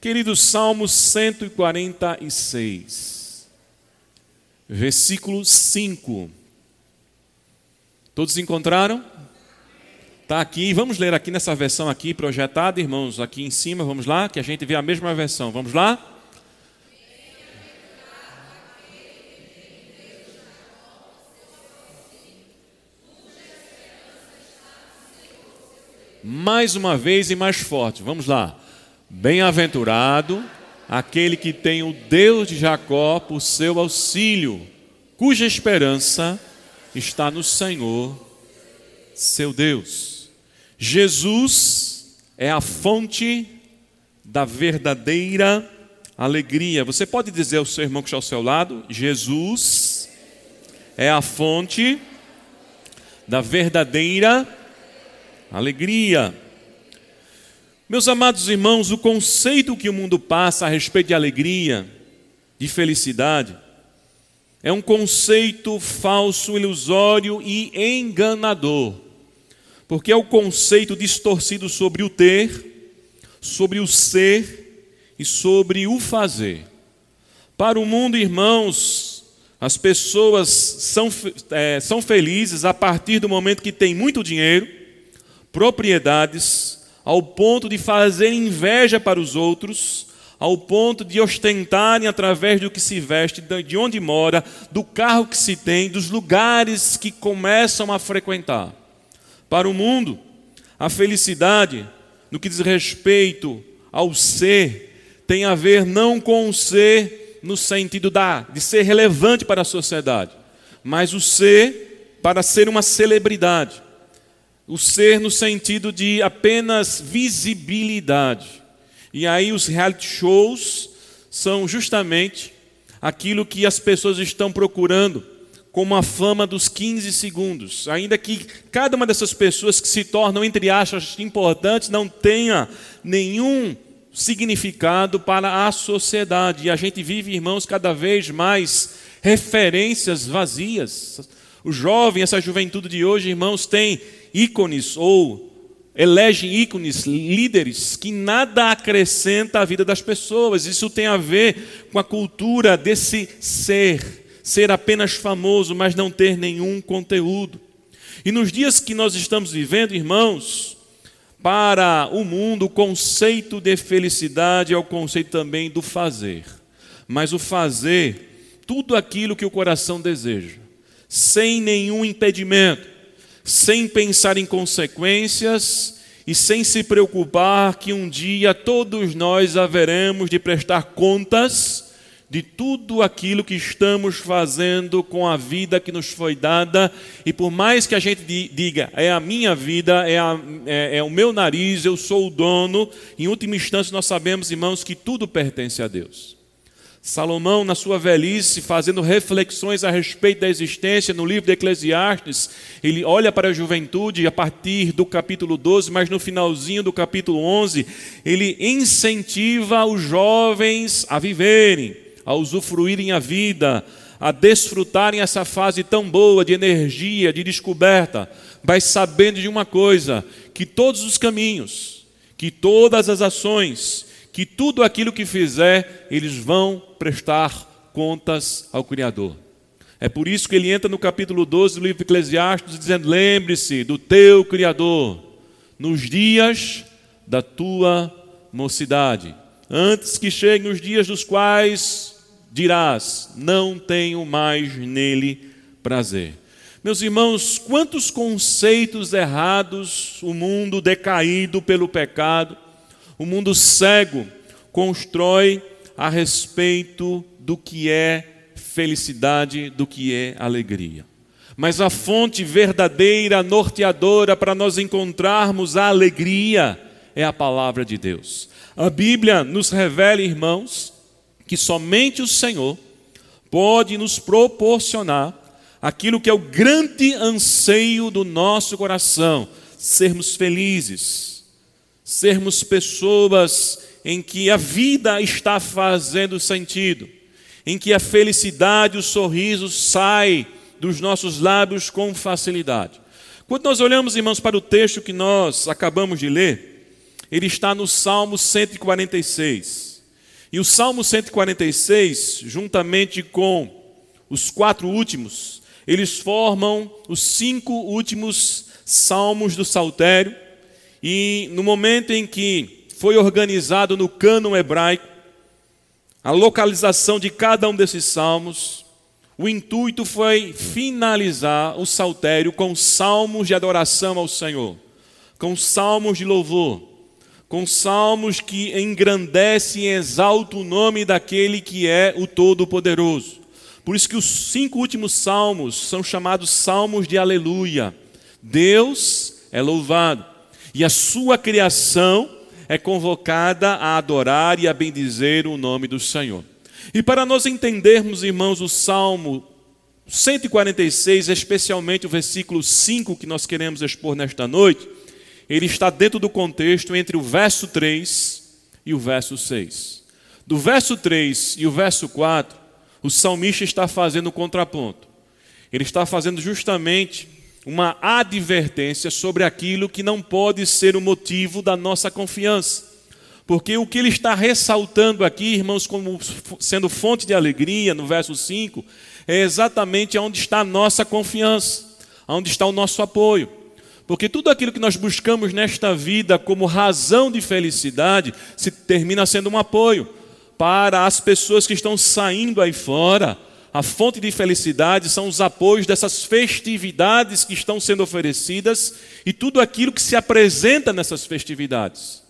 Querido Salmo 146, versículo 5. Todos encontraram? Está aqui, vamos ler aqui nessa versão aqui projetada, irmãos, aqui em cima, vamos lá, que a gente vê a mesma versão. Vamos lá? Mais uma vez e mais forte, vamos lá. Bem-aventurado aquele que tem o Deus de Jacó por seu auxílio, cuja esperança está no Senhor, seu Deus. Jesus é a fonte da verdadeira alegria. Você pode dizer ao seu irmão que está ao seu lado: Jesus é a fonte da verdadeira alegria. Meus amados irmãos, o conceito que o mundo passa a respeito de alegria, de felicidade, é um conceito falso, ilusório e enganador, porque é o conceito distorcido sobre o ter, sobre o ser e sobre o fazer. Para o mundo, irmãos, as pessoas são, é, são felizes a partir do momento que têm muito dinheiro, propriedades, ao ponto de fazer inveja para os outros, ao ponto de ostentarem através do que se veste, de onde mora, do carro que se tem, dos lugares que começam a frequentar. Para o mundo, a felicidade, no que diz respeito ao ser, tem a ver não com o ser no sentido da, de ser relevante para a sociedade, mas o ser para ser uma celebridade o ser no sentido de apenas visibilidade. E aí os reality shows são justamente aquilo que as pessoas estão procurando como a fama dos 15 segundos. Ainda que cada uma dessas pessoas que se tornam, entre aspas, importantes, não tenha nenhum significado para a sociedade. E a gente vive, irmãos, cada vez mais referências vazias. O jovem, essa juventude de hoje, irmãos, tem ícones ou elegem ícones, líderes, que nada acrescenta à vida das pessoas. Isso tem a ver com a cultura desse ser, ser apenas famoso, mas não ter nenhum conteúdo. E nos dias que nós estamos vivendo, irmãos, para o mundo, o conceito de felicidade é o conceito também do fazer. Mas o fazer, tudo aquilo que o coração deseja, sem nenhum impedimento sem pensar em consequências e sem se preocupar que um dia todos nós haveremos de prestar contas de tudo aquilo que estamos fazendo com a vida que nos foi dada, e por mais que a gente diga, é a minha vida, é, a, é, é o meu nariz, eu sou o dono, em última instância nós sabemos, irmãos, que tudo pertence a Deus. Salomão, na sua velhice, fazendo reflexões a respeito da existência, no livro de Eclesiastes, ele olha para a juventude a partir do capítulo 12, mas no finalzinho do capítulo 11, ele incentiva os jovens a viverem, a usufruírem a vida, a desfrutarem essa fase tão boa de energia, de descoberta, mas sabendo de uma coisa: que todos os caminhos, que todas as ações, que tudo aquilo que fizer, eles vão prestar contas ao Criador. É por isso que ele entra no capítulo 12 do livro Eclesiastes, dizendo: Lembre-se do teu Criador nos dias da tua mocidade, antes que cheguem os dias dos quais dirás: Não tenho mais nele prazer. Meus irmãos, quantos conceitos errados o mundo decaído pelo pecado o mundo cego constrói a respeito do que é felicidade, do que é alegria. Mas a fonte verdadeira, norteadora para nós encontrarmos a alegria é a palavra de Deus. A Bíblia nos revela, irmãos, que somente o Senhor pode nos proporcionar aquilo que é o grande anseio do nosso coração, sermos felizes sermos pessoas em que a vida está fazendo sentido, em que a felicidade, o sorriso sai dos nossos lábios com facilidade. Quando nós olhamos, irmãos, para o texto que nós acabamos de ler, ele está no Salmo 146. E o Salmo 146, juntamente com os quatro últimos, eles formam os cinco últimos salmos do Saltério. E no momento em que foi organizado no cânon hebraico, a localização de cada um desses salmos, o intuito foi finalizar o saltério com salmos de adoração ao Senhor, com salmos de louvor, com salmos que engrandecem e exaltam o nome daquele que é o Todo-Poderoso. Por isso que os cinco últimos salmos são chamados salmos de aleluia. Deus é louvado e a sua criação é convocada a adorar e a bendizer o nome do Senhor. E para nós entendermos, irmãos, o Salmo 146, especialmente o versículo 5 que nós queremos expor nesta noite, ele está dentro do contexto entre o verso 3 e o verso 6. Do verso 3 e o verso 4, o salmista está fazendo o contraponto. Ele está fazendo justamente uma advertência sobre aquilo que não pode ser o motivo da nossa confiança. Porque o que ele está ressaltando aqui, irmãos, como sendo fonte de alegria, no verso 5, é exatamente onde está a nossa confiança, onde está o nosso apoio. Porque tudo aquilo que nós buscamos nesta vida como razão de felicidade se termina sendo um apoio para as pessoas que estão saindo aí fora, a fonte de felicidade são os apoios dessas festividades que estão sendo oferecidas e tudo aquilo que se apresenta nessas festividades.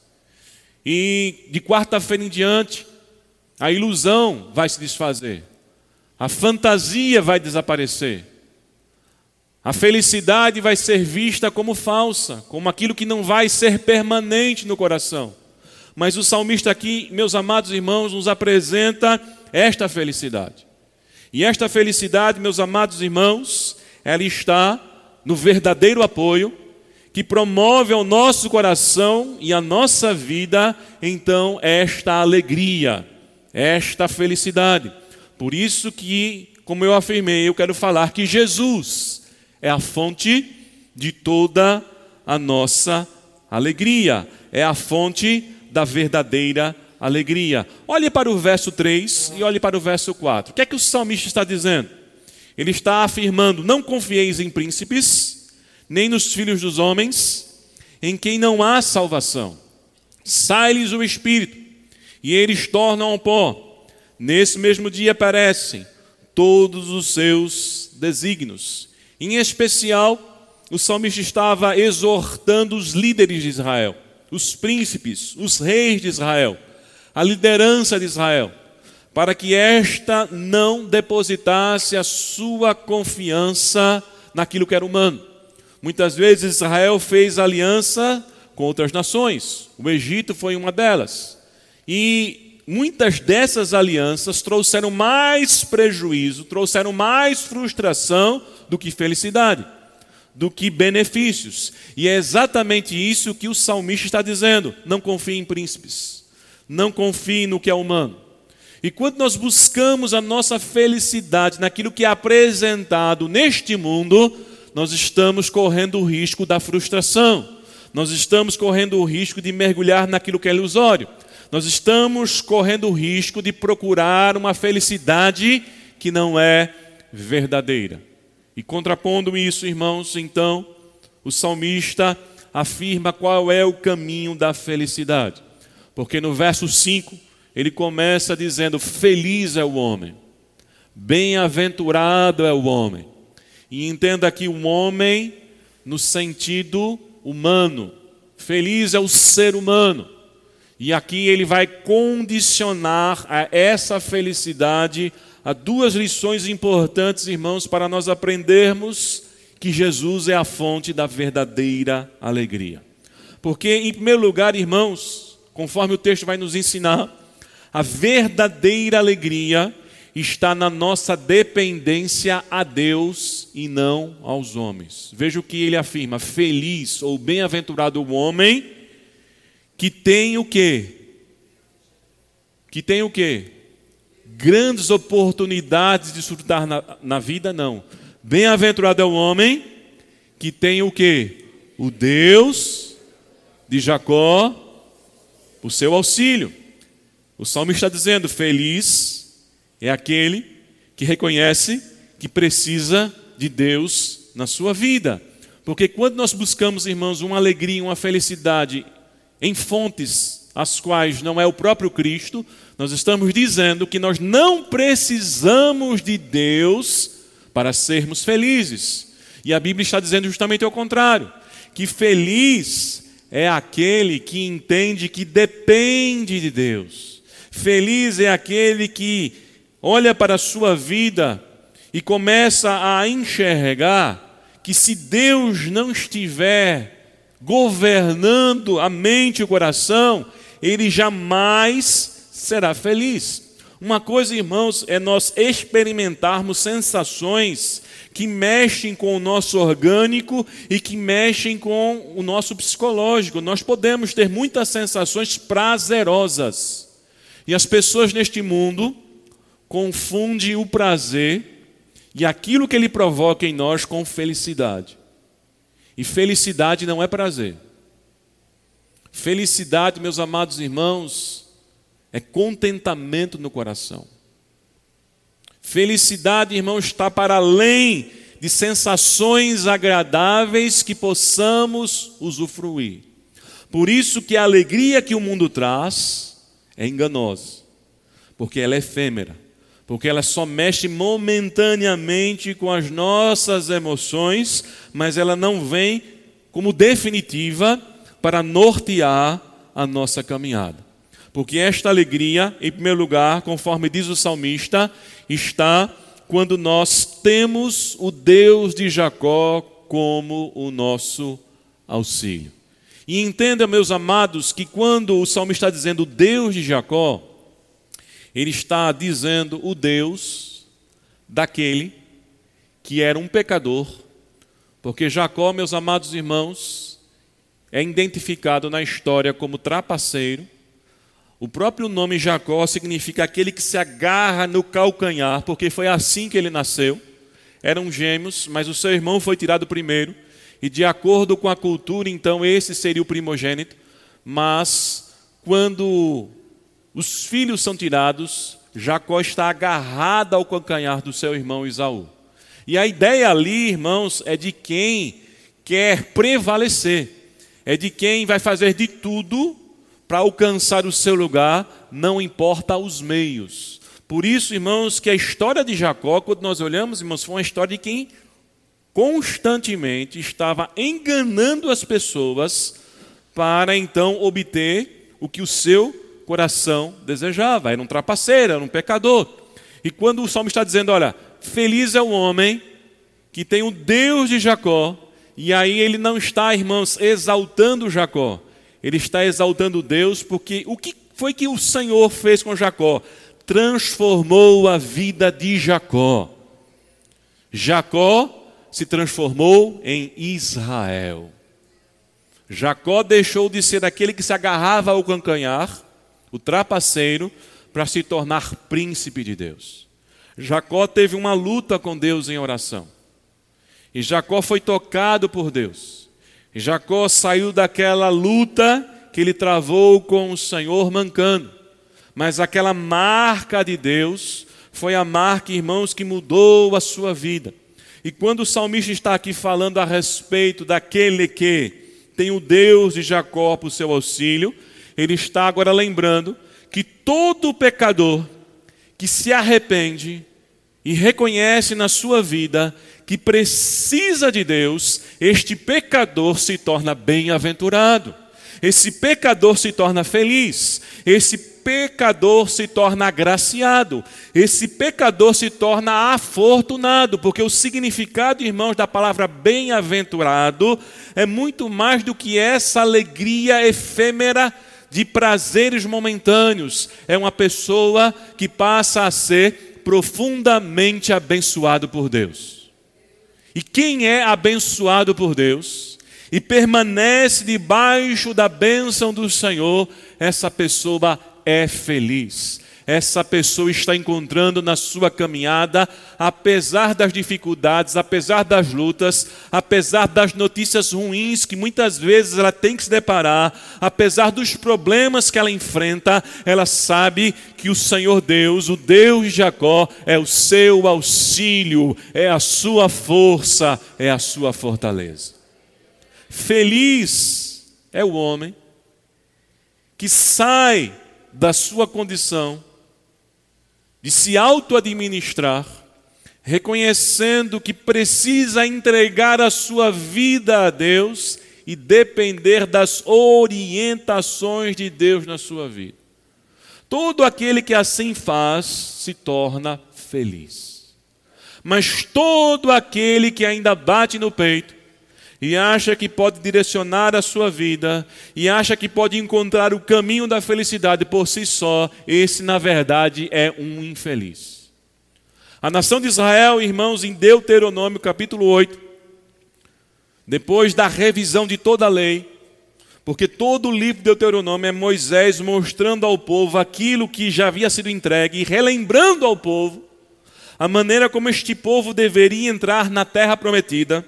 E de quarta-feira em diante, a ilusão vai se desfazer, a fantasia vai desaparecer, a felicidade vai ser vista como falsa, como aquilo que não vai ser permanente no coração. Mas o salmista aqui, meus amados irmãos, nos apresenta esta felicidade. E esta felicidade, meus amados irmãos, ela está no verdadeiro apoio que promove ao nosso coração e à nossa vida, então, esta alegria, esta felicidade. Por isso que, como eu afirmei, eu quero falar que Jesus é a fonte de toda a nossa alegria, é a fonte da verdadeira alegria. Olhe para o verso 3 e olhe para o verso 4. O que é que o salmista está dizendo? Ele está afirmando: Não confieis em príncipes, nem nos filhos dos homens, em quem não há salvação. Sai-lhes o espírito, e eles tornam ao pó. Nesse mesmo dia perecem todos os seus desígnios. Em especial, o salmista estava exortando os líderes de Israel, os príncipes, os reis de Israel a liderança de Israel, para que esta não depositasse a sua confiança naquilo que era humano. Muitas vezes Israel fez aliança com outras nações, o Egito foi uma delas. E muitas dessas alianças trouxeram mais prejuízo, trouxeram mais frustração do que felicidade, do que benefícios. E é exatamente isso que o salmista está dizendo: não confie em príncipes não confie no que é humano. E quando nós buscamos a nossa felicidade naquilo que é apresentado neste mundo, nós estamos correndo o risco da frustração. Nós estamos correndo o risco de mergulhar naquilo que é ilusório. Nós estamos correndo o risco de procurar uma felicidade que não é verdadeira. E contrapondo isso, irmãos, então, o salmista afirma qual é o caminho da felicidade. Porque no verso 5 ele começa dizendo: Feliz é o homem, bem-aventurado é o homem. E entenda aqui um homem no sentido humano. Feliz é o ser humano. E aqui ele vai condicionar a essa felicidade a duas lições importantes, irmãos, para nós aprendermos que Jesus é a fonte da verdadeira alegria. Porque, em primeiro lugar, irmãos, conforme o texto vai nos ensinar, a verdadeira alegria está na nossa dependência a Deus e não aos homens. Veja o que ele afirma: feliz ou bem-aventurado o homem que tem o quê? Que tem o quê? Grandes oportunidades de desfrutar na, na vida, não. Bem-aventurado é o homem que tem o quê? O Deus de Jacó o seu auxílio. O salmo está dizendo: Feliz é aquele que reconhece que precisa de Deus na sua vida. Porque quando nós buscamos, irmãos, uma alegria, uma felicidade em fontes as quais não é o próprio Cristo, nós estamos dizendo que nós não precisamos de Deus para sermos felizes. E a Bíblia está dizendo justamente o contrário: que feliz é aquele que entende que depende de Deus. Feliz é aquele que olha para a sua vida e começa a enxergar que se Deus não estiver governando a mente e o coração, ele jamais será feliz. Uma coisa, irmãos, é nós experimentarmos sensações que mexem com o nosso orgânico e que mexem com o nosso psicológico. Nós podemos ter muitas sensações prazerosas. E as pessoas neste mundo confundem o prazer e aquilo que ele provoca em nós com felicidade. E felicidade não é prazer. Felicidade, meus amados irmãos, é contentamento no coração. Felicidade, irmãos, está para além de sensações agradáveis que possamos usufruir. Por isso que a alegria que o mundo traz é enganosa, porque ela é efêmera porque ela só mexe momentaneamente com as nossas emoções, mas ela não vem como definitiva para nortear a nossa caminhada. Porque esta alegria, em primeiro lugar, conforme diz o salmista, está quando nós temos o Deus de Jacó como o nosso auxílio. E entenda, meus amados, que quando o salmista está dizendo Deus de Jacó, ele está dizendo o Deus daquele que era um pecador, porque Jacó, meus amados irmãos, é identificado na história como trapaceiro. O próprio nome Jacó significa aquele que se agarra no calcanhar, porque foi assim que ele nasceu. Eram gêmeos, mas o seu irmão foi tirado primeiro, e de acordo com a cultura, então esse seria o primogênito. Mas quando os filhos são tirados, Jacó está agarrado ao calcanhar do seu irmão Isaú. E a ideia ali, irmãos, é de quem quer prevalecer, é de quem vai fazer de tudo para alcançar o seu lugar, não importa os meios. Por isso, irmãos, que a história de Jacó, quando nós olhamos, irmãos, foi uma história de quem constantemente estava enganando as pessoas para então obter o que o seu coração desejava. Era um trapaceiro, era um pecador. E quando o salmo está dizendo, olha, feliz é o homem que tem o Deus de Jacó, e aí ele não está, irmãos, exaltando Jacó. Ele está exaltando Deus porque o que foi que o Senhor fez com Jacó? Transformou a vida de Jacó. Jacó se transformou em Israel. Jacó deixou de ser aquele que se agarrava ao cancanhar o trapaceiro, para se tornar príncipe de Deus. Jacó teve uma luta com Deus em oração. E Jacó foi tocado por Deus. Jacó saiu daquela luta que ele travou com o Senhor mancando. Mas aquela marca de Deus foi a marca, irmãos, que mudou a sua vida. E quando o salmista está aqui falando a respeito daquele que tem o Deus de Jacó por seu auxílio, ele está agora lembrando que todo pecador que se arrepende e reconhece na sua vida que precisa de Deus, este pecador se torna bem-aventurado. Esse pecador se torna feliz, esse pecador se torna agraciado, esse pecador se torna afortunado, porque o significado, irmãos, da palavra bem-aventurado é muito mais do que essa alegria efêmera de prazeres momentâneos, é uma pessoa que passa a ser profundamente abençoado por Deus. E quem é abençoado por Deus e permanece debaixo da bênção do Senhor, essa pessoa é feliz. Essa pessoa está encontrando na sua caminhada, apesar das dificuldades, apesar das lutas, apesar das notícias ruins que muitas vezes ela tem que se deparar, apesar dos problemas que ela enfrenta, ela sabe que o Senhor Deus, o Deus de Jacó, é o seu auxílio, é a sua força, é a sua fortaleza. Feliz é o homem que sai da sua condição de se auto-administrar, reconhecendo que precisa entregar a sua vida a Deus e depender das orientações de Deus na sua vida. Todo aquele que assim faz se torna feliz. Mas todo aquele que ainda bate no peito, e acha que pode direcionar a sua vida e acha que pode encontrar o caminho da felicidade por si só, esse na verdade é um infeliz. A nação de Israel, irmãos, em Deuteronômio capítulo 8, depois da revisão de toda a lei, porque todo o livro de Deuteronômio é Moisés mostrando ao povo aquilo que já havia sido entregue e relembrando ao povo a maneira como este povo deveria entrar na terra prometida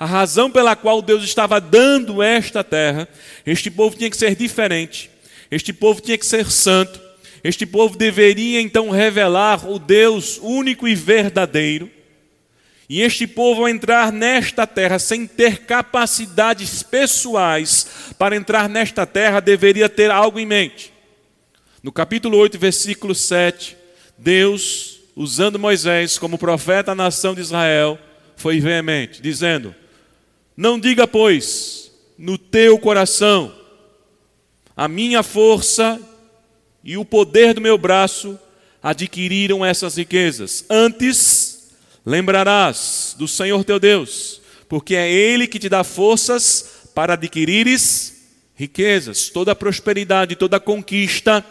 a razão pela qual Deus estava dando esta terra, este povo tinha que ser diferente, este povo tinha que ser santo, este povo deveria então revelar o Deus único e verdadeiro. E este povo, ao entrar nesta terra sem ter capacidades pessoais para entrar nesta terra, deveria ter algo em mente. No capítulo 8, versículo 7, Deus, usando Moisés como profeta à nação de Israel, foi veemente, dizendo: não diga, pois, no teu coração, a minha força e o poder do meu braço adquiriram essas riquezas. Antes, lembrarás do Senhor teu Deus, porque é Ele que te dá forças para adquirires riquezas. Toda prosperidade, toda conquista,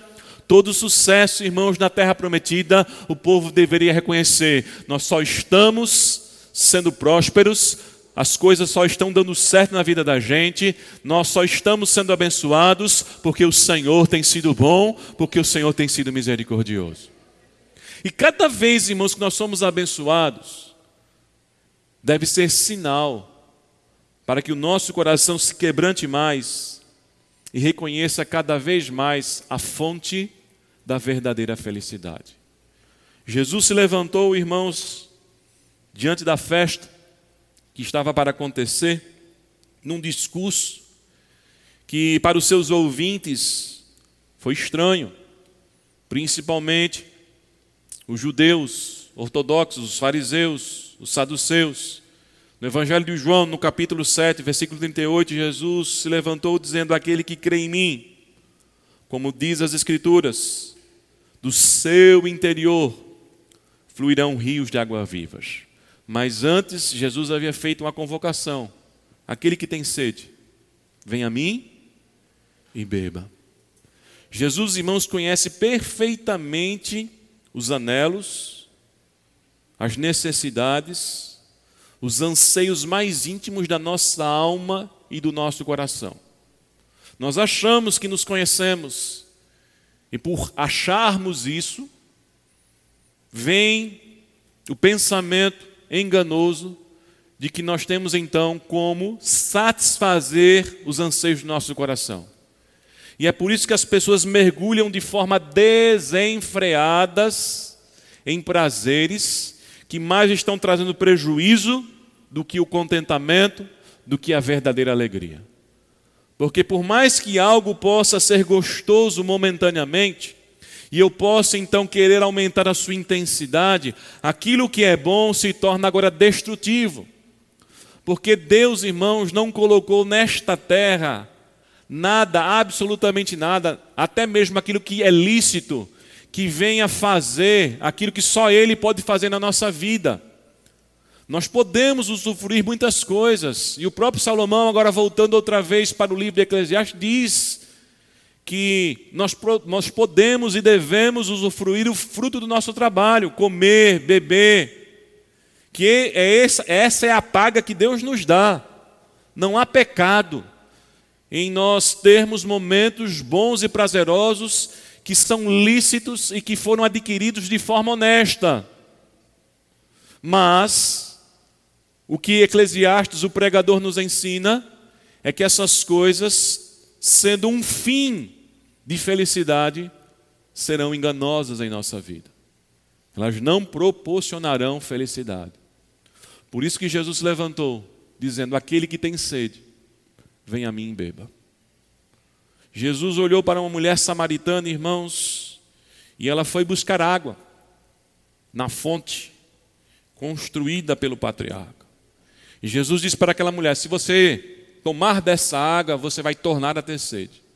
todo sucesso, irmãos, na terra prometida, o povo deveria reconhecer. Nós só estamos sendo prósperos as coisas só estão dando certo na vida da gente, nós só estamos sendo abençoados porque o Senhor tem sido bom, porque o Senhor tem sido misericordioso. E cada vez, irmãos, que nós somos abençoados, deve ser sinal para que o nosso coração se quebrante mais e reconheça cada vez mais a fonte da verdadeira felicidade. Jesus se levantou, irmãos, diante da festa que estava para acontecer, num discurso que para os seus ouvintes foi estranho, principalmente os judeus ortodoxos, os fariseus, os saduceus. No Evangelho de João, no capítulo 7, versículo 38, Jesus se levantou dizendo: Aquele que crê em mim, como diz as Escrituras, do seu interior fluirão rios de água vivas. Mas antes, Jesus havia feito uma convocação: aquele que tem sede, vem a mim e beba. Jesus, irmãos, conhece perfeitamente os anelos, as necessidades, os anseios mais íntimos da nossa alma e do nosso coração. Nós achamos que nos conhecemos, e por acharmos isso, vem o pensamento enganoso de que nós temos então como satisfazer os anseios do nosso coração. E é por isso que as pessoas mergulham de forma desenfreadas em prazeres que mais estão trazendo prejuízo do que o contentamento, do que a verdadeira alegria. Porque por mais que algo possa ser gostoso momentaneamente, e eu posso então querer aumentar a sua intensidade, aquilo que é bom se torna agora destrutivo. Porque Deus, irmãos, não colocou nesta terra nada, absolutamente nada, até mesmo aquilo que é lícito, que venha fazer aquilo que só Ele pode fazer na nossa vida. Nós podemos usufruir muitas coisas, e o próprio Salomão, agora voltando outra vez para o livro de Eclesiastes, diz que nós, nós podemos e devemos usufruir o fruto do nosso trabalho, comer, beber, que é essa, essa é a paga que Deus nos dá. Não há pecado em nós termos momentos bons e prazerosos que são lícitos e que foram adquiridos de forma honesta. Mas o que Eclesiastes, o pregador, nos ensina é que essas coisas, sendo um fim de felicidade, serão enganosas em nossa vida. Elas não proporcionarão felicidade. Por isso que Jesus levantou, dizendo: Aquele que tem sede, vem a mim e beba. Jesus olhou para uma mulher samaritana, irmãos, e ela foi buscar água na fonte construída pelo patriarca. E Jesus disse para aquela mulher: Se você tomar dessa água, você vai tornar a ter sede.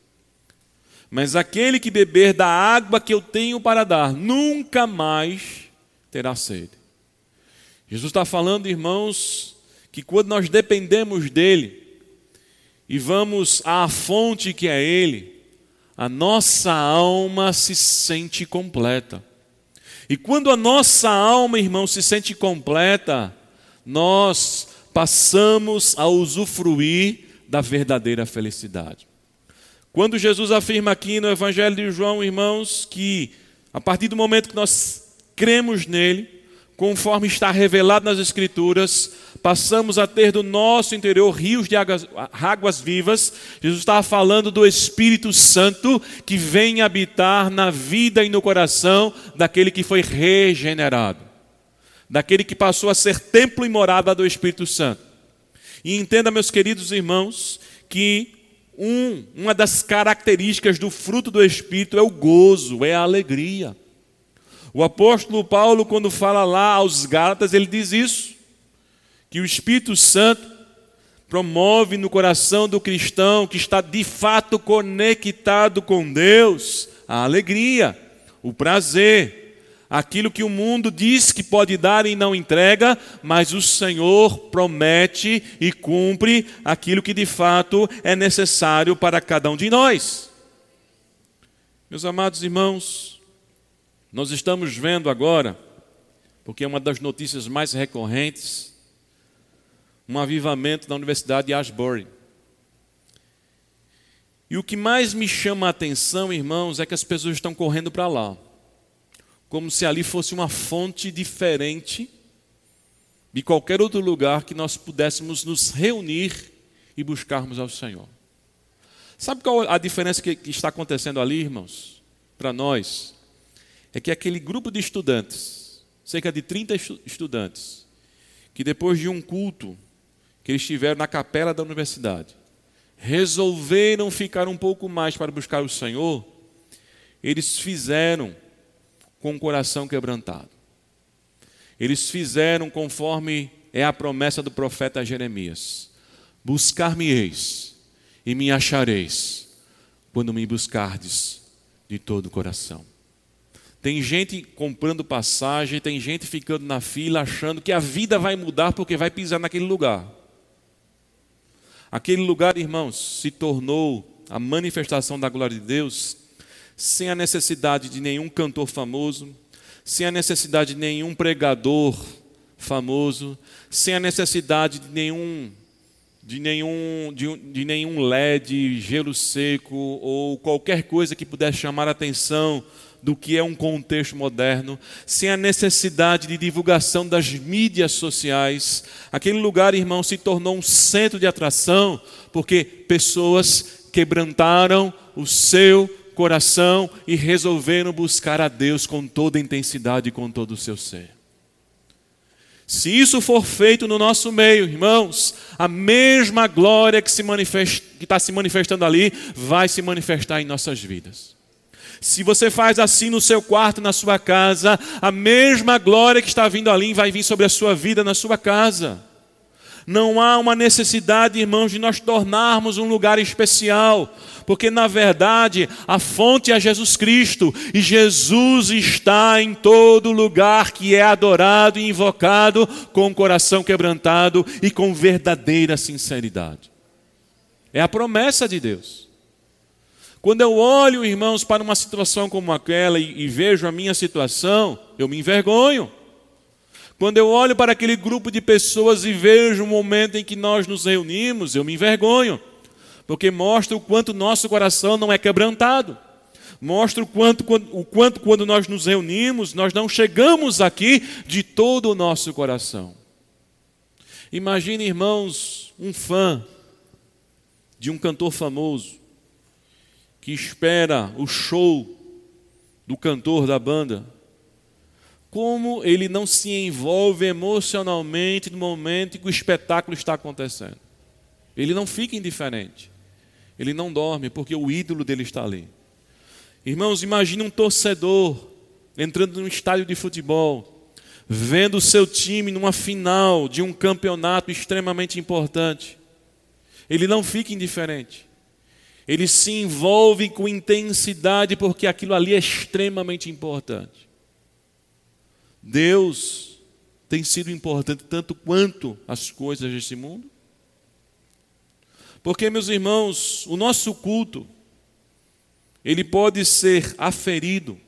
Mas aquele que beber da água que eu tenho para dar, nunca mais terá sede. Jesus está falando, irmãos, que quando nós dependemos dele e vamos à fonte que é ele, a nossa alma se sente completa. E quando a nossa alma, irmão, se sente completa, nós passamos a usufruir da verdadeira felicidade. Quando Jesus afirma aqui no Evangelho de João, irmãos, que a partir do momento que nós cremos nele, conforme está revelado nas Escrituras, passamos a ter do nosso interior rios de águas, águas vivas. Jesus estava falando do Espírito Santo que vem habitar na vida e no coração daquele que foi regenerado, daquele que passou a ser templo e morada do Espírito Santo. E entenda, meus queridos irmãos, que um, uma das características do fruto do Espírito é o gozo, é a alegria. O apóstolo Paulo, quando fala lá aos Gálatas, ele diz isso: que o Espírito Santo promove no coração do cristão que está de fato conectado com Deus a alegria, o prazer, aquilo que o mundo diz que pode dar e não entrega, mas o Senhor promete e cumpre aquilo que de fato é necessário para cada um de nós. Meus amados irmãos, nós estamos vendo agora, porque é uma das notícias mais recorrentes, um avivamento na Universidade de Ashbury. E o que mais me chama a atenção, irmãos, é que as pessoas estão correndo para lá, como se ali fosse uma fonte diferente de qualquer outro lugar que nós pudéssemos nos reunir e buscarmos ao Senhor. Sabe qual a diferença que está acontecendo ali, irmãos? Para nós é que aquele grupo de estudantes, cerca de 30 estudantes, que depois de um culto que eles tiveram na capela da universidade, resolveram ficar um pouco mais para buscar o Senhor, eles fizeram com o coração quebrantado. Eles fizeram conforme é a promessa do profeta Jeremias: Buscar-me-eis e me achareis, quando me buscardes de todo o coração. Tem gente comprando passagem, tem gente ficando na fila achando que a vida vai mudar porque vai pisar naquele lugar. Aquele lugar, irmãos, se tornou a manifestação da glória de Deus sem a necessidade de nenhum cantor famoso, sem a necessidade de nenhum pregador famoso, sem a necessidade de nenhum de nenhum, de, de nenhum LED, gelo seco ou qualquer coisa que pudesse chamar a atenção do que é um contexto moderno, sem a necessidade de divulgação das mídias sociais. Aquele lugar, irmão, se tornou um centro de atração, porque pessoas quebrantaram o seu coração e resolveram buscar a Deus com toda a intensidade e com todo o seu ser. Se isso for feito no nosso meio, irmãos, a mesma glória que está se manifestando ali vai se manifestar em nossas vidas. Se você faz assim no seu quarto, na sua casa, a mesma glória que está vindo ali vai vir sobre a sua vida, na sua casa. Não há uma necessidade, irmãos, de nós tornarmos um lugar especial, porque na verdade a fonte é Jesus Cristo e Jesus está em todo lugar que é adorado e invocado com o coração quebrantado e com verdadeira sinceridade. É a promessa de Deus. Quando eu olho, irmãos, para uma situação como aquela e, e vejo a minha situação, eu me envergonho. Quando eu olho para aquele grupo de pessoas e vejo o momento em que nós nos reunimos, eu me envergonho, porque mostra o quanto nosso coração não é quebrantado, mostra o quanto, o quanto quando nós nos reunimos, nós não chegamos aqui de todo o nosso coração. Imagine, irmãos, um fã de um cantor famoso que espera o show do cantor da banda. Como ele não se envolve emocionalmente no momento em que o espetáculo está acontecendo. Ele não fica indiferente. Ele não dorme porque o ídolo dele está ali. Irmãos, imagine um torcedor entrando num estádio de futebol, vendo o seu time numa final de um campeonato extremamente importante. Ele não fica indiferente. Ele se envolve com intensidade porque aquilo ali é extremamente importante. Deus tem sido importante tanto quanto as coisas desse mundo. Porque, meus irmãos, o nosso culto ele pode ser aferido,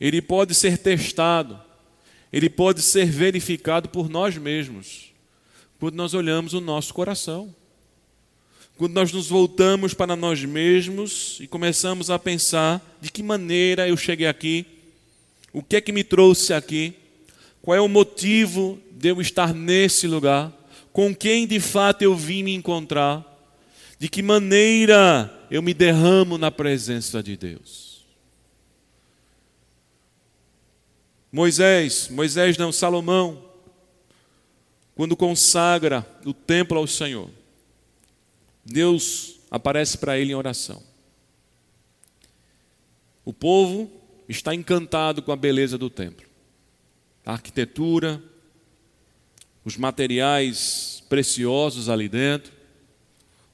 ele pode ser testado, ele pode ser verificado por nós mesmos, quando nós olhamos o nosso coração. Quando nós nos voltamos para nós mesmos e começamos a pensar de que maneira eu cheguei aqui, o que é que me trouxe aqui, qual é o motivo de eu estar nesse lugar, com quem de fato eu vim me encontrar, de que maneira eu me derramo na presença de Deus. Moisés, Moisés não, Salomão, quando consagra o templo ao Senhor, Deus aparece para ele em oração. O povo está encantado com a beleza do templo. A arquitetura, os materiais preciosos ali dentro,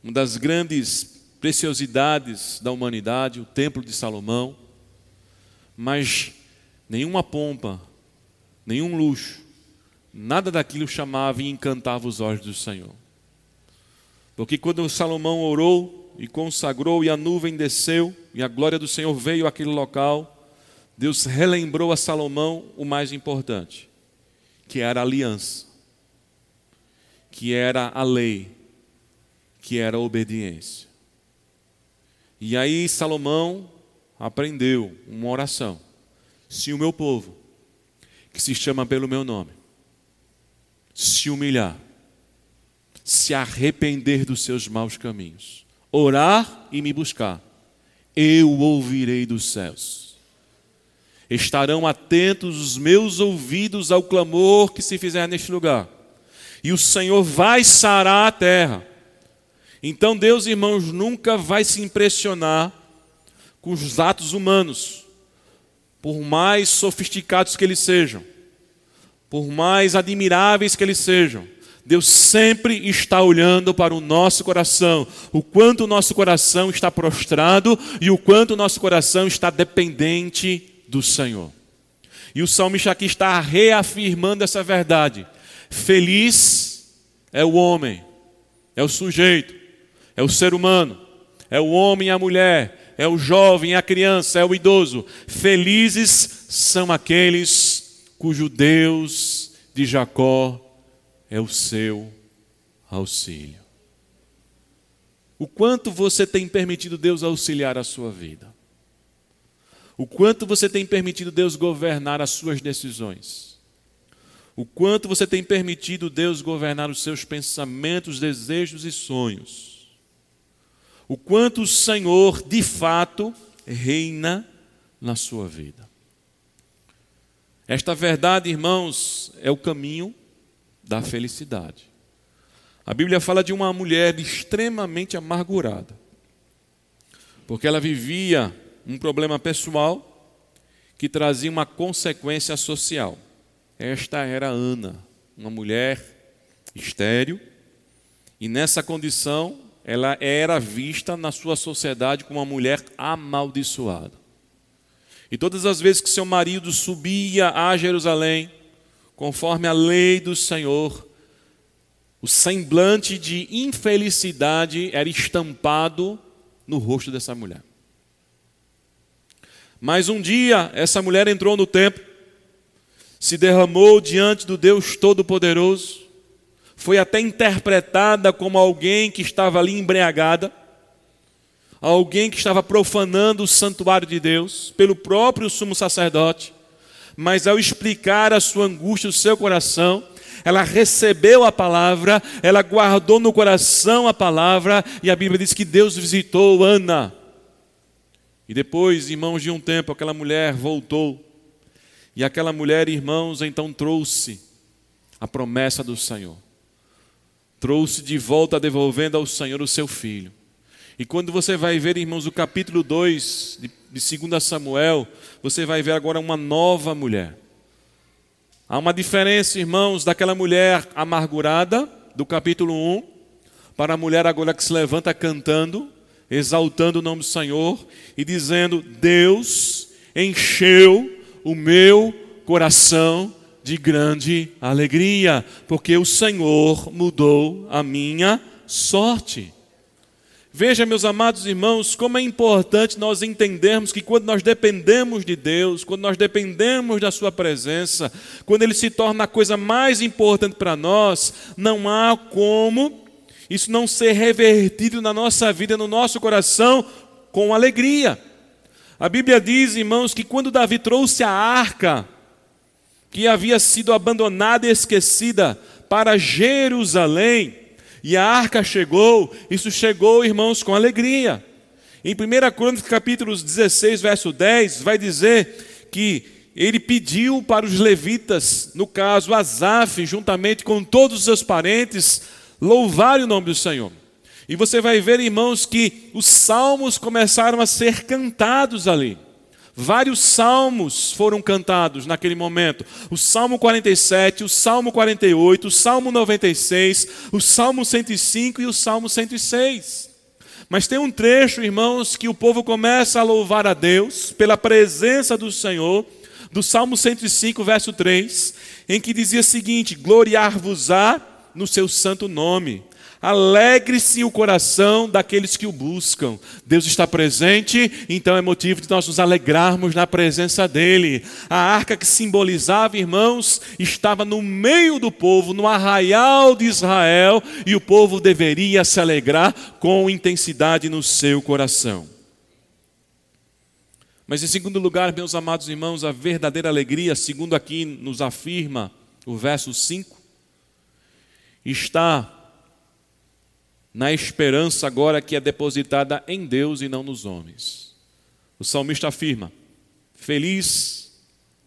uma das grandes preciosidades da humanidade, o Templo de Salomão, mas nenhuma pompa, nenhum luxo, nada daquilo chamava e encantava os olhos do Senhor. Porque quando Salomão orou e consagrou e a nuvem desceu e a glória do Senhor veio àquele local, Deus relembrou a Salomão o mais importante, que era a aliança, que era a lei, que era a obediência. E aí Salomão aprendeu uma oração. Se o meu povo, que se chama pelo meu nome, se humilhar, se arrepender dos seus maus caminhos, orar e me buscar, eu ouvirei dos céus. Estarão atentos os meus ouvidos ao clamor que se fizer neste lugar, e o Senhor vai sarar a terra então Deus, irmãos, nunca vai se impressionar com os atos humanos, por mais sofisticados que eles sejam, por mais admiráveis que eles sejam. Deus sempre está olhando para o nosso coração, o quanto o nosso coração está prostrado e o quanto o nosso coração está dependente do Senhor. E o salmista aqui está reafirmando essa verdade. Feliz é o homem, é o sujeito é o ser humano, é o homem e a mulher, é o jovem e a criança, é o idoso. Felizes são aqueles cujo Deus de Jacó é o seu auxílio. O quanto você tem permitido Deus auxiliar a sua vida? O quanto você tem permitido Deus governar as suas decisões? O quanto você tem permitido Deus governar os seus pensamentos, desejos e sonhos? o quanto o Senhor de fato reina na sua vida. Esta verdade, irmãos, é o caminho da felicidade. A Bíblia fala de uma mulher extremamente amargurada, porque ela vivia um problema pessoal que trazia uma consequência social. Esta era Ana, uma mulher estéril, e nessa condição ela era vista na sua sociedade como uma mulher amaldiçoada. E todas as vezes que seu marido subia a Jerusalém, conforme a lei do Senhor, o semblante de infelicidade era estampado no rosto dessa mulher. Mas um dia, essa mulher entrou no templo, se derramou diante do Deus Todo-Poderoso, foi até interpretada como alguém que estava ali embriagada, alguém que estava profanando o santuário de Deus, pelo próprio sumo sacerdote, mas ao explicar a sua angústia, o seu coração, ela recebeu a palavra, ela guardou no coração a palavra, e a Bíblia diz que Deus visitou Ana. E depois, irmãos, de um tempo, aquela mulher voltou, e aquela mulher, irmãos, então trouxe a promessa do Senhor. Trouxe de volta, devolvendo ao Senhor o seu filho. E quando você vai ver, irmãos, o capítulo 2 de 2 Samuel, você vai ver agora uma nova mulher. Há uma diferença, irmãos, daquela mulher amargurada, do capítulo 1, para a mulher agora que se levanta cantando, exaltando o nome do Senhor e dizendo: Deus encheu o meu coração de grande alegria, porque o Senhor mudou a minha sorte. Veja, meus amados irmãos, como é importante nós entendermos que quando nós dependemos de Deus, quando nós dependemos da Sua presença, quando Ele se torna a coisa mais importante para nós, não há como isso não ser revertido na nossa vida, no nosso coração, com alegria. A Bíblia diz, irmãos, que quando Davi trouxe a arca, que havia sido abandonada e esquecida, para Jerusalém, e a arca chegou, isso chegou, irmãos, com alegria. Em 1 Crônicas, capítulo 16, verso 10, vai dizer que ele pediu para os levitas, no caso Asaf, juntamente com todos os seus parentes, louvarem o nome do Senhor. E você vai ver, irmãos, que os salmos começaram a ser cantados ali. Vários salmos foram cantados naquele momento. O Salmo 47, o Salmo 48, o Salmo 96, o Salmo 105 e o Salmo 106. Mas tem um trecho, irmãos, que o povo começa a louvar a Deus pela presença do Senhor, do Salmo 105, verso 3, em que dizia o seguinte: Gloriar-vos-á no seu santo nome Alegre-se o coração daqueles que o buscam. Deus está presente, então é motivo de nós nos alegrarmos na presença dEle. A arca que simbolizava, irmãos, estava no meio do povo, no arraial de Israel, e o povo deveria se alegrar com intensidade no seu coração. Mas em segundo lugar, meus amados irmãos, a verdadeira alegria, segundo aqui nos afirma o verso 5, está na esperança agora que é depositada em Deus e não nos homens. O salmista afirma: Feliz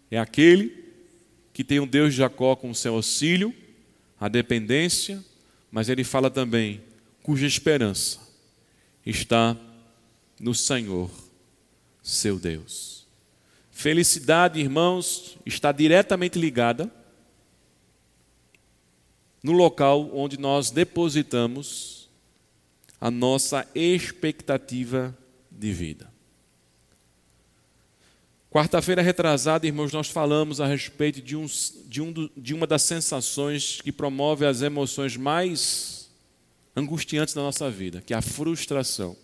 é aquele que tem o Deus de Jacó como seu auxílio, a dependência, mas ele fala também cuja esperança está no Senhor, seu Deus. Felicidade, irmãos, está diretamente ligada no local onde nós depositamos a nossa expectativa de vida. Quarta-feira retrasada, irmãos, nós falamos a respeito de, um, de, um, de uma das sensações que promove as emoções mais angustiantes da nossa vida, que é a frustração.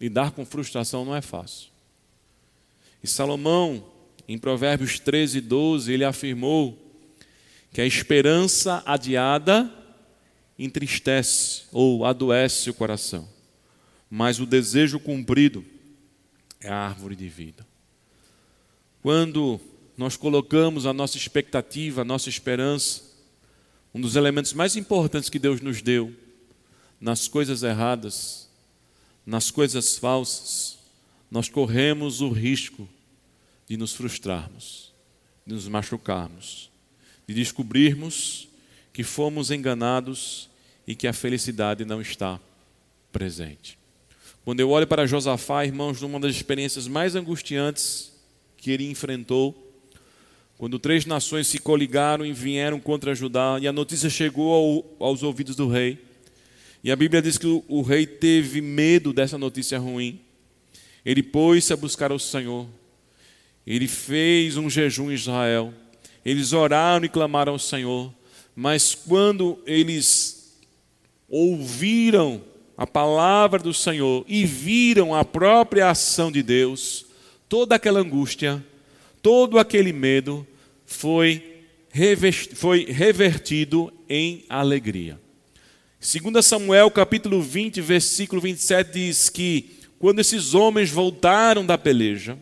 Lidar com frustração não é fácil. E Salomão, em Provérbios 13, 12, ele afirmou que a esperança adiada entristece ou adoece o coração, mas o desejo cumprido é a árvore de vida. Quando nós colocamos a nossa expectativa, a nossa esperança, um dos elementos mais importantes que Deus nos deu, nas coisas erradas, nas coisas falsas, nós corremos o risco de nos frustrarmos, de nos machucarmos, de descobrirmos que fomos enganados e que a felicidade não está presente. Quando eu olho para Josafá, irmãos, numa das experiências mais angustiantes que ele enfrentou, quando três nações se coligaram e vieram contra Judá, e a notícia chegou ao, aos ouvidos do rei, e a Bíblia diz que o, o rei teve medo dessa notícia ruim, ele pôs-se a buscar o Senhor, ele fez um jejum em Israel, eles oraram e clamaram ao Senhor, mas quando eles ouviram a palavra do Senhor e viram a própria ação de Deus, toda aquela angústia, todo aquele medo foi, foi revertido em alegria. 2 Samuel capítulo 20, versículo 27 diz que quando esses homens voltaram da peleja,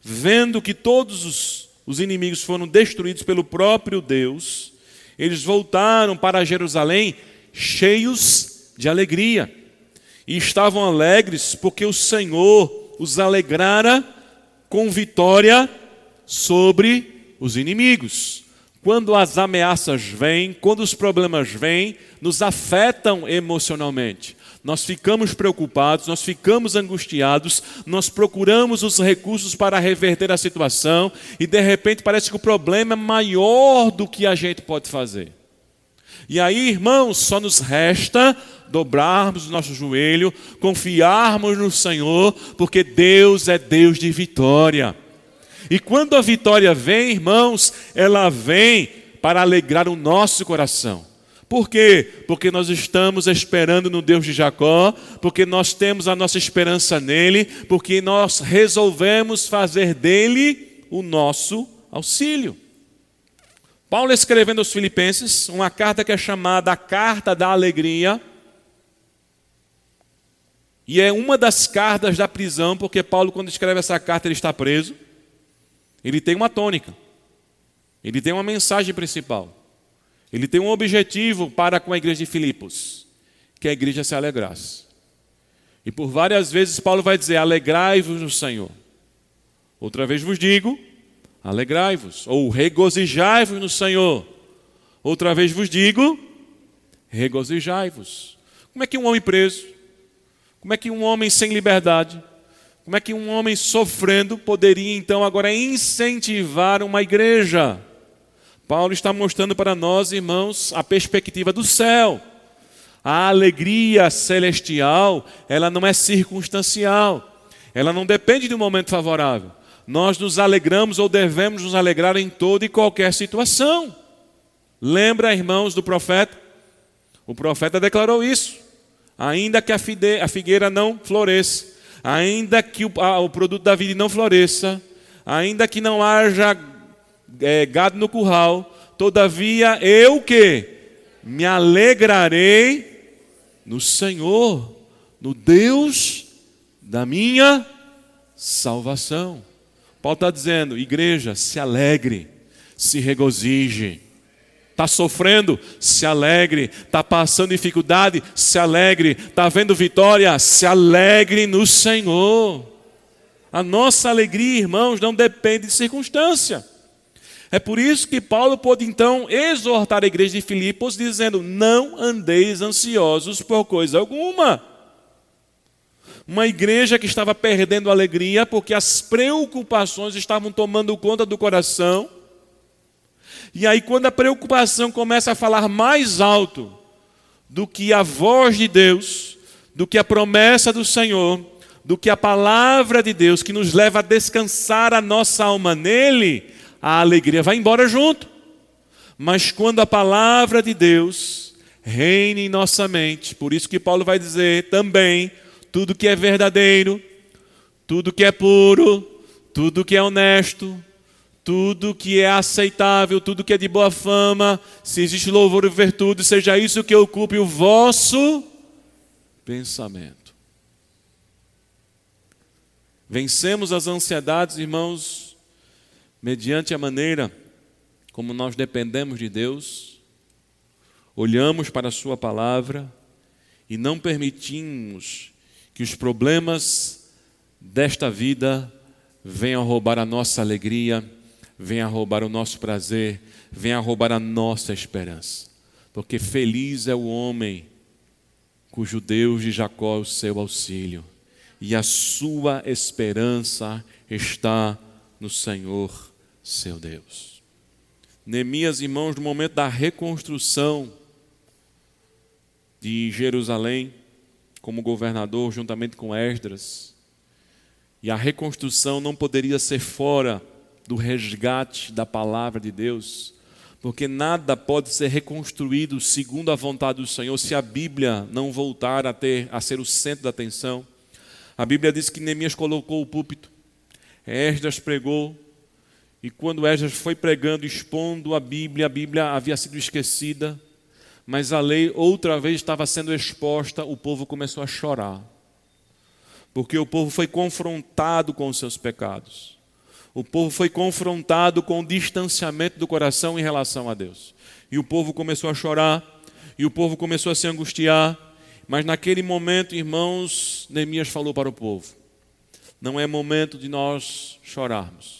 vendo que todos os, os inimigos foram destruídos pelo próprio Deus, eles voltaram para Jerusalém cheios de alegria. E estavam alegres porque o Senhor os alegrara com vitória sobre os inimigos. Quando as ameaças vêm, quando os problemas vêm, nos afetam emocionalmente. Nós ficamos preocupados, nós ficamos angustiados, nós procuramos os recursos para reverter a situação e de repente parece que o problema é maior do que a gente pode fazer. E aí, irmãos, só nos resta dobrarmos o nosso joelho, confiarmos no Senhor, porque Deus é Deus de vitória. E quando a vitória vem, irmãos, ela vem para alegrar o nosso coração. Por quê? Porque nós estamos esperando no Deus de Jacó, porque nós temos a nossa esperança nele, porque nós resolvemos fazer dele o nosso auxílio. Paulo escrevendo aos Filipenses uma carta que é chamada a Carta da Alegria. E é uma das cartas da prisão, porque Paulo, quando escreve essa carta, ele está preso. Ele tem uma tônica, ele tem uma mensagem principal, ele tem um objetivo para com a igreja de Filipos, que a igreja se alegrasse. E por várias vezes Paulo vai dizer: alegrai-vos no Senhor. Outra vez vos digo: alegrai-vos, ou regozijai-vos no Senhor. Outra vez vos digo: regozijai-vos. Como é que um homem preso, como é que um homem sem liberdade, como é que um homem sofrendo poderia então agora incentivar uma igreja? Paulo está mostrando para nós, irmãos, a perspectiva do céu. A alegria celestial, ela não é circunstancial. Ela não depende de um momento favorável. Nós nos alegramos ou devemos nos alegrar em toda e qualquer situação. Lembra, irmãos, do profeta? O profeta declarou isso. Ainda que a figueira não floresça, ainda que o, produto da vida não floresça, ainda que não haja é, gado no curral, todavia eu que me alegrarei no Senhor, no Deus da minha salvação. Paulo está dizendo, igreja, se alegre, se regozije Está sofrendo? Se alegre. Está passando dificuldade? Se alegre. Está vendo vitória? Se alegre no Senhor. A nossa alegria, irmãos, não depende de circunstância. É por isso que Paulo pôde então exortar a igreja de Filipos, dizendo: Não andeis ansiosos por coisa alguma. Uma igreja que estava perdendo alegria porque as preocupações estavam tomando conta do coração e aí, quando a preocupação começa a falar mais alto do que a voz de Deus, do que a promessa do Senhor, do que a palavra de Deus que nos leva a descansar a nossa alma nele, a alegria vai embora junto. Mas quando a palavra de Deus reina em nossa mente, por isso que Paulo vai dizer também: tudo que é verdadeiro, tudo que é puro, tudo que é honesto, tudo que é aceitável, tudo que é de boa fama, se existe louvor e virtude, seja isso que ocupe o vosso pensamento. Vencemos as ansiedades, irmãos, mediante a maneira como nós dependemos de Deus, olhamos para a Sua palavra e não permitimos que os problemas desta vida venham roubar a nossa alegria venha roubar o nosso prazer, venha roubar a nossa esperança. Porque feliz é o homem cujo Deus de Jacó é o seu auxílio, e a sua esperança está no Senhor, seu Deus. Neemias, irmãos, no momento da reconstrução de Jerusalém, como governador, juntamente com Esdras, e a reconstrução não poderia ser fora do resgate da palavra de Deus, porque nada pode ser reconstruído segundo a vontade do Senhor se a Bíblia não voltar a ter a ser o centro da atenção. A Bíblia diz que Neemias colocou o púlpito, Esdras pregou, e quando Esdras foi pregando, expondo a Bíblia, a Bíblia havia sido esquecida, mas a lei outra vez estava sendo exposta, o povo começou a chorar. porque o povo foi confrontado com os seus pecados. O povo foi confrontado com o distanciamento do coração em relação a Deus. E o povo começou a chorar, e o povo começou a se angustiar. Mas naquele momento, irmãos, Neemias falou para o povo: não é momento de nós chorarmos,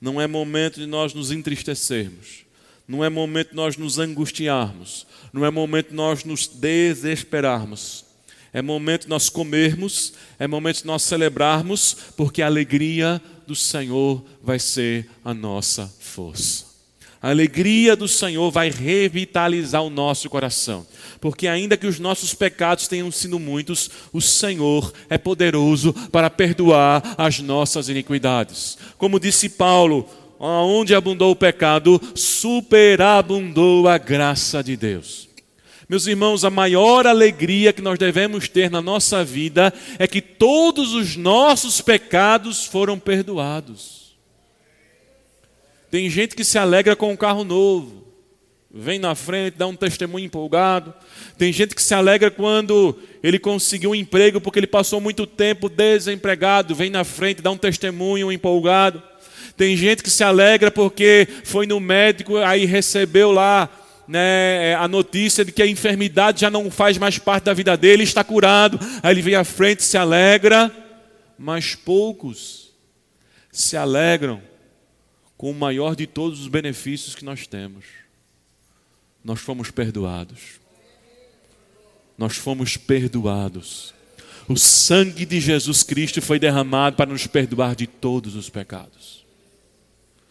não é momento de nós nos entristecermos, não é momento de nós nos angustiarmos, não é momento de nós nos desesperarmos. É momento de nós comermos, é momento de nós celebrarmos, porque a alegria do Senhor vai ser a nossa força. A alegria do Senhor vai revitalizar o nosso coração, porque ainda que os nossos pecados tenham sido muitos, o Senhor é poderoso para perdoar as nossas iniquidades. Como disse Paulo, onde abundou o pecado, superabundou a graça de Deus. Meus irmãos, a maior alegria que nós devemos ter na nossa vida é que todos os nossos pecados foram perdoados. Tem gente que se alegra com um carro novo, vem na frente, dá um testemunho empolgado. Tem gente que se alegra quando ele conseguiu um emprego porque ele passou muito tempo desempregado, vem na frente, dá um testemunho empolgado. Tem gente que se alegra porque foi no médico, aí recebeu lá né, a notícia de que a enfermidade já não faz mais parte da vida dele, está curado. Aí ele vem à frente, se alegra, mas poucos se alegram com o maior de todos os benefícios que nós temos. Nós fomos perdoados. Nós fomos perdoados. O sangue de Jesus Cristo foi derramado para nos perdoar de todos os pecados.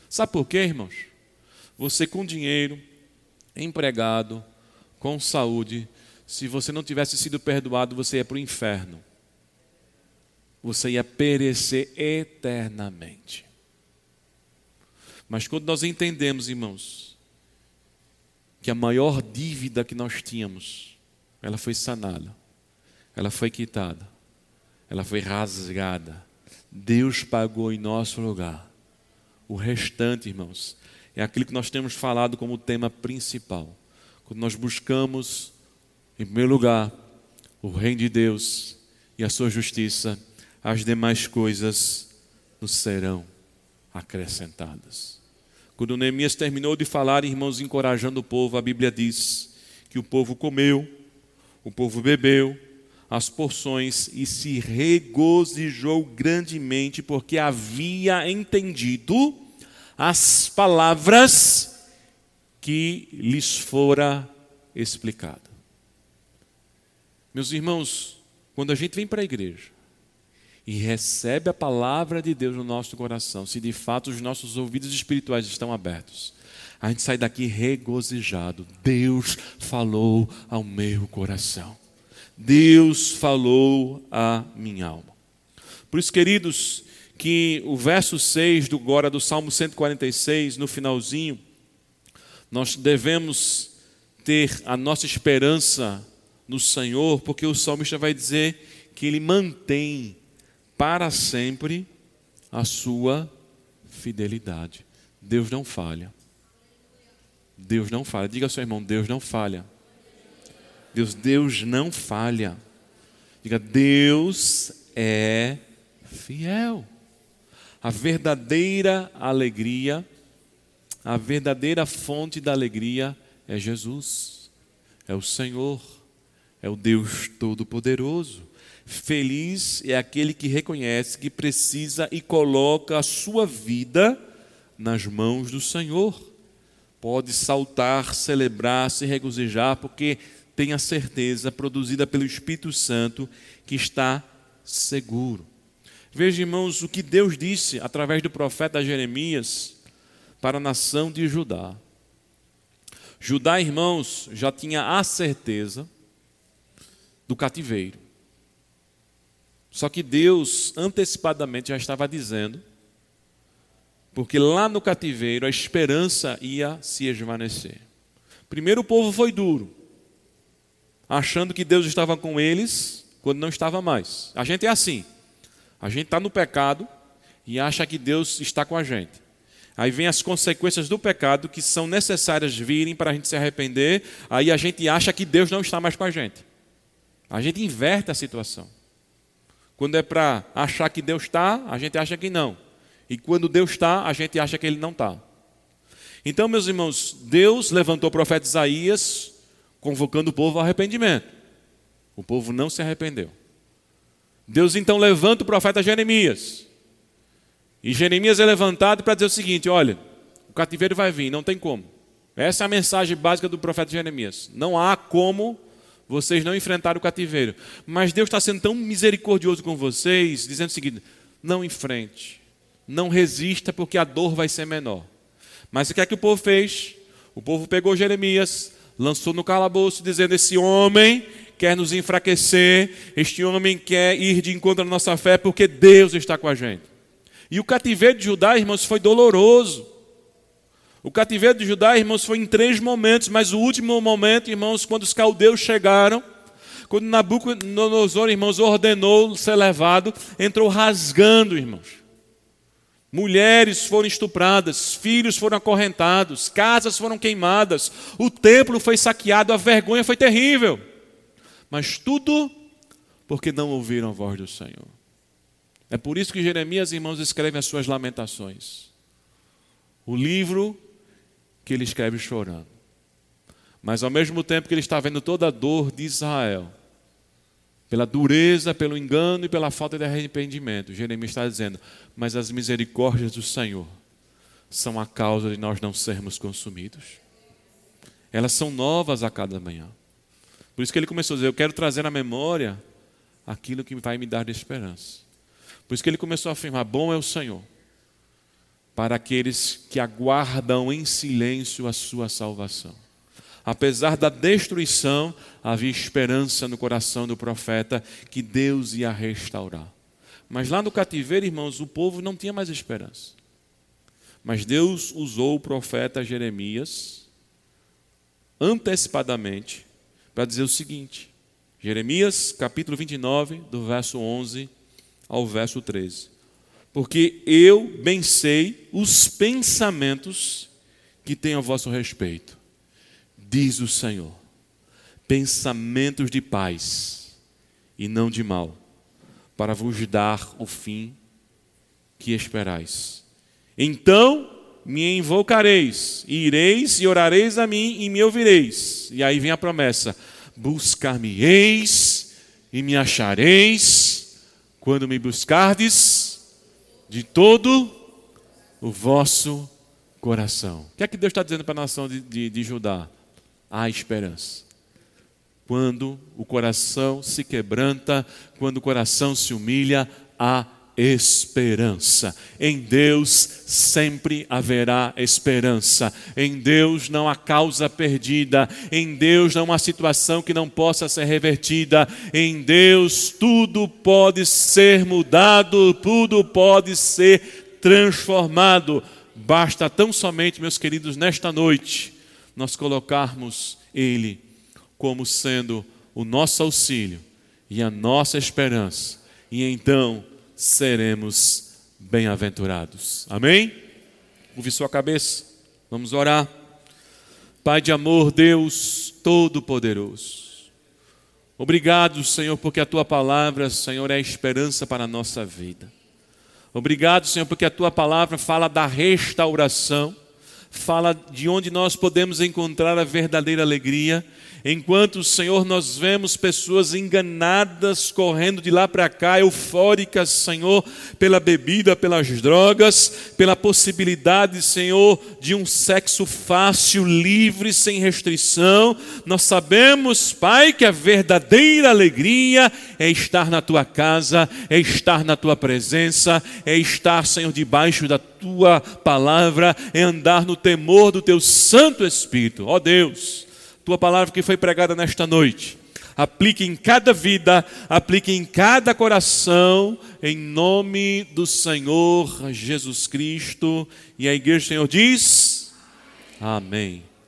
Sabe por quê, irmãos? Você com dinheiro, empregado, com saúde, se você não tivesse sido perdoado, você ia para o inferno. Você ia perecer eternamente. Mas quando nós entendemos, irmãos, que a maior dívida que nós tínhamos, ela foi sanada, ela foi quitada, ela foi rasgada. Deus pagou em nosso lugar. O restante, irmãos, é aquilo que nós temos falado como tema principal. Quando nós buscamos, em primeiro lugar, o reino de Deus e a sua justiça, as demais coisas nos serão acrescentadas. Quando Neemias terminou de falar, irmãos, encorajando o povo, a Bíblia diz que o povo comeu, o povo bebeu as porções e se regozijou grandemente, porque havia entendido as palavras que lhes fora explicado. Meus irmãos, quando a gente vem para a igreja e recebe a palavra de Deus no nosso coração, se de fato os nossos ouvidos espirituais estão abertos, a gente sai daqui regozijado. Deus falou ao meu coração. Deus falou à minha alma. Por isso, queridos, que o verso 6 do agora do Salmo 146, no finalzinho, nós devemos ter a nossa esperança no Senhor, porque o salmista vai dizer que ele mantém para sempre a sua fidelidade. Deus não falha. Deus não falha. Diga ao seu irmão, Deus não falha. Deus, Deus não falha. Diga, Deus é fiel. A verdadeira alegria, a verdadeira fonte da alegria é Jesus, é o Senhor, é o Deus Todo-Poderoso. Feliz é aquele que reconhece que precisa e coloca a sua vida nas mãos do Senhor. Pode saltar, celebrar, se regozijar, porque tem a certeza produzida pelo Espírito Santo que está seguro. Veja, irmãos, o que Deus disse através do profeta Jeremias para a nação de Judá. Judá, irmãos, já tinha a certeza do cativeiro. Só que Deus antecipadamente já estava dizendo, porque lá no cativeiro a esperança ia se esvanecer. Primeiro o povo foi duro, achando que Deus estava com eles quando não estava mais. A gente é assim. A gente está no pecado e acha que Deus está com a gente. Aí vem as consequências do pecado que são necessárias virem para a gente se arrepender. Aí a gente acha que Deus não está mais com a gente. A gente inverte a situação. Quando é para achar que Deus está, a gente acha que não. E quando Deus está, a gente acha que Ele não está. Então, meus irmãos, Deus levantou o profeta Isaías, convocando o povo ao arrependimento. O povo não se arrependeu. Deus então levanta o profeta Jeremias. E Jeremias é levantado para dizer o seguinte: olha, o cativeiro vai vir, não tem como. Essa é a mensagem básica do profeta Jeremias. Não há como vocês não enfrentarem o cativeiro. Mas Deus está sendo tão misericordioso com vocês, dizendo o seguinte: não enfrente, não resista, porque a dor vai ser menor. Mas o que é que o povo fez? O povo pegou Jeremias, lançou no calabouço, dizendo: Esse homem quer nos enfraquecer, este homem quer ir de encontro à nossa fé, porque Deus está com a gente. E o cativeiro de Judá, irmãos, foi doloroso. O cativeiro de Judá, irmãos, foi em três momentos, mas o último momento, irmãos, quando os caldeus chegaram, quando Nabucodonosor, irmãos, ordenou ser levado, entrou rasgando, irmãos. Mulheres foram estupradas, filhos foram acorrentados, casas foram queimadas, o templo foi saqueado, a vergonha foi terrível. Mas tudo porque não ouviram a voz do Senhor. É por isso que Jeremias, irmãos, escreve as suas lamentações. O livro que ele escreve chorando. Mas ao mesmo tempo que ele está vendo toda a dor de Israel, pela dureza, pelo engano e pela falta de arrependimento, Jeremias está dizendo: Mas as misericórdias do Senhor são a causa de nós não sermos consumidos. Elas são novas a cada manhã. Por isso que ele começou a dizer: Eu quero trazer à memória aquilo que vai me dar esperança. Por isso que ele começou a afirmar: Bom é o Senhor para aqueles que aguardam em silêncio a sua salvação. Apesar da destruição, havia esperança no coração do profeta que Deus ia restaurar. Mas lá no cativeiro, irmãos, o povo não tinha mais esperança. Mas Deus usou o profeta Jeremias antecipadamente para dizer o seguinte: Jeremias capítulo 29, do verso 11 ao verso 13 porque eu bem sei os pensamentos que tenho a vosso respeito, diz o Senhor. Pensamentos de paz e não de mal, para vos dar o fim que esperais. Então me invocareis, e ireis e orareis a mim e me ouvireis. E aí vem a promessa: buscar-me-eis e me achareis quando me buscardes de todo o vosso coração. O que é que Deus está dizendo para a nação de, de, de Judá? Há esperança. Quando o coração se quebranta, quando o coração se humilha, há esperança. Em Deus sempre haverá esperança. Em Deus não há causa perdida. Em Deus não há situação que não possa ser revertida. Em Deus tudo pode ser mudado, tudo pode ser transformado. Basta tão somente, meus queridos, nesta noite, nós colocarmos Ele como sendo o nosso auxílio e a nossa esperança. E então, seremos bem-aventurados. Amém? Ouve sua cabeça, vamos orar. Pai de amor, Deus Todo-Poderoso. Obrigado, Senhor, porque a tua palavra, Senhor, é a esperança para a nossa vida. Obrigado, Senhor, porque a tua palavra fala da restauração, fala de onde nós podemos encontrar a verdadeira alegria Enquanto, Senhor, nós vemos pessoas enganadas correndo de lá para cá, eufóricas, Senhor, pela bebida, pelas drogas, pela possibilidade, Senhor, de um sexo fácil, livre, sem restrição. Nós sabemos, Pai, que a verdadeira alegria é estar na tua casa, é estar na tua presença, é estar, Senhor, debaixo da tua palavra, é andar no temor do teu Santo Espírito. Ó Deus tua palavra que foi pregada nesta noite. Aplique em cada vida, aplique em cada coração, em nome do Senhor Jesus Cristo. E a igreja do Senhor diz: Amém.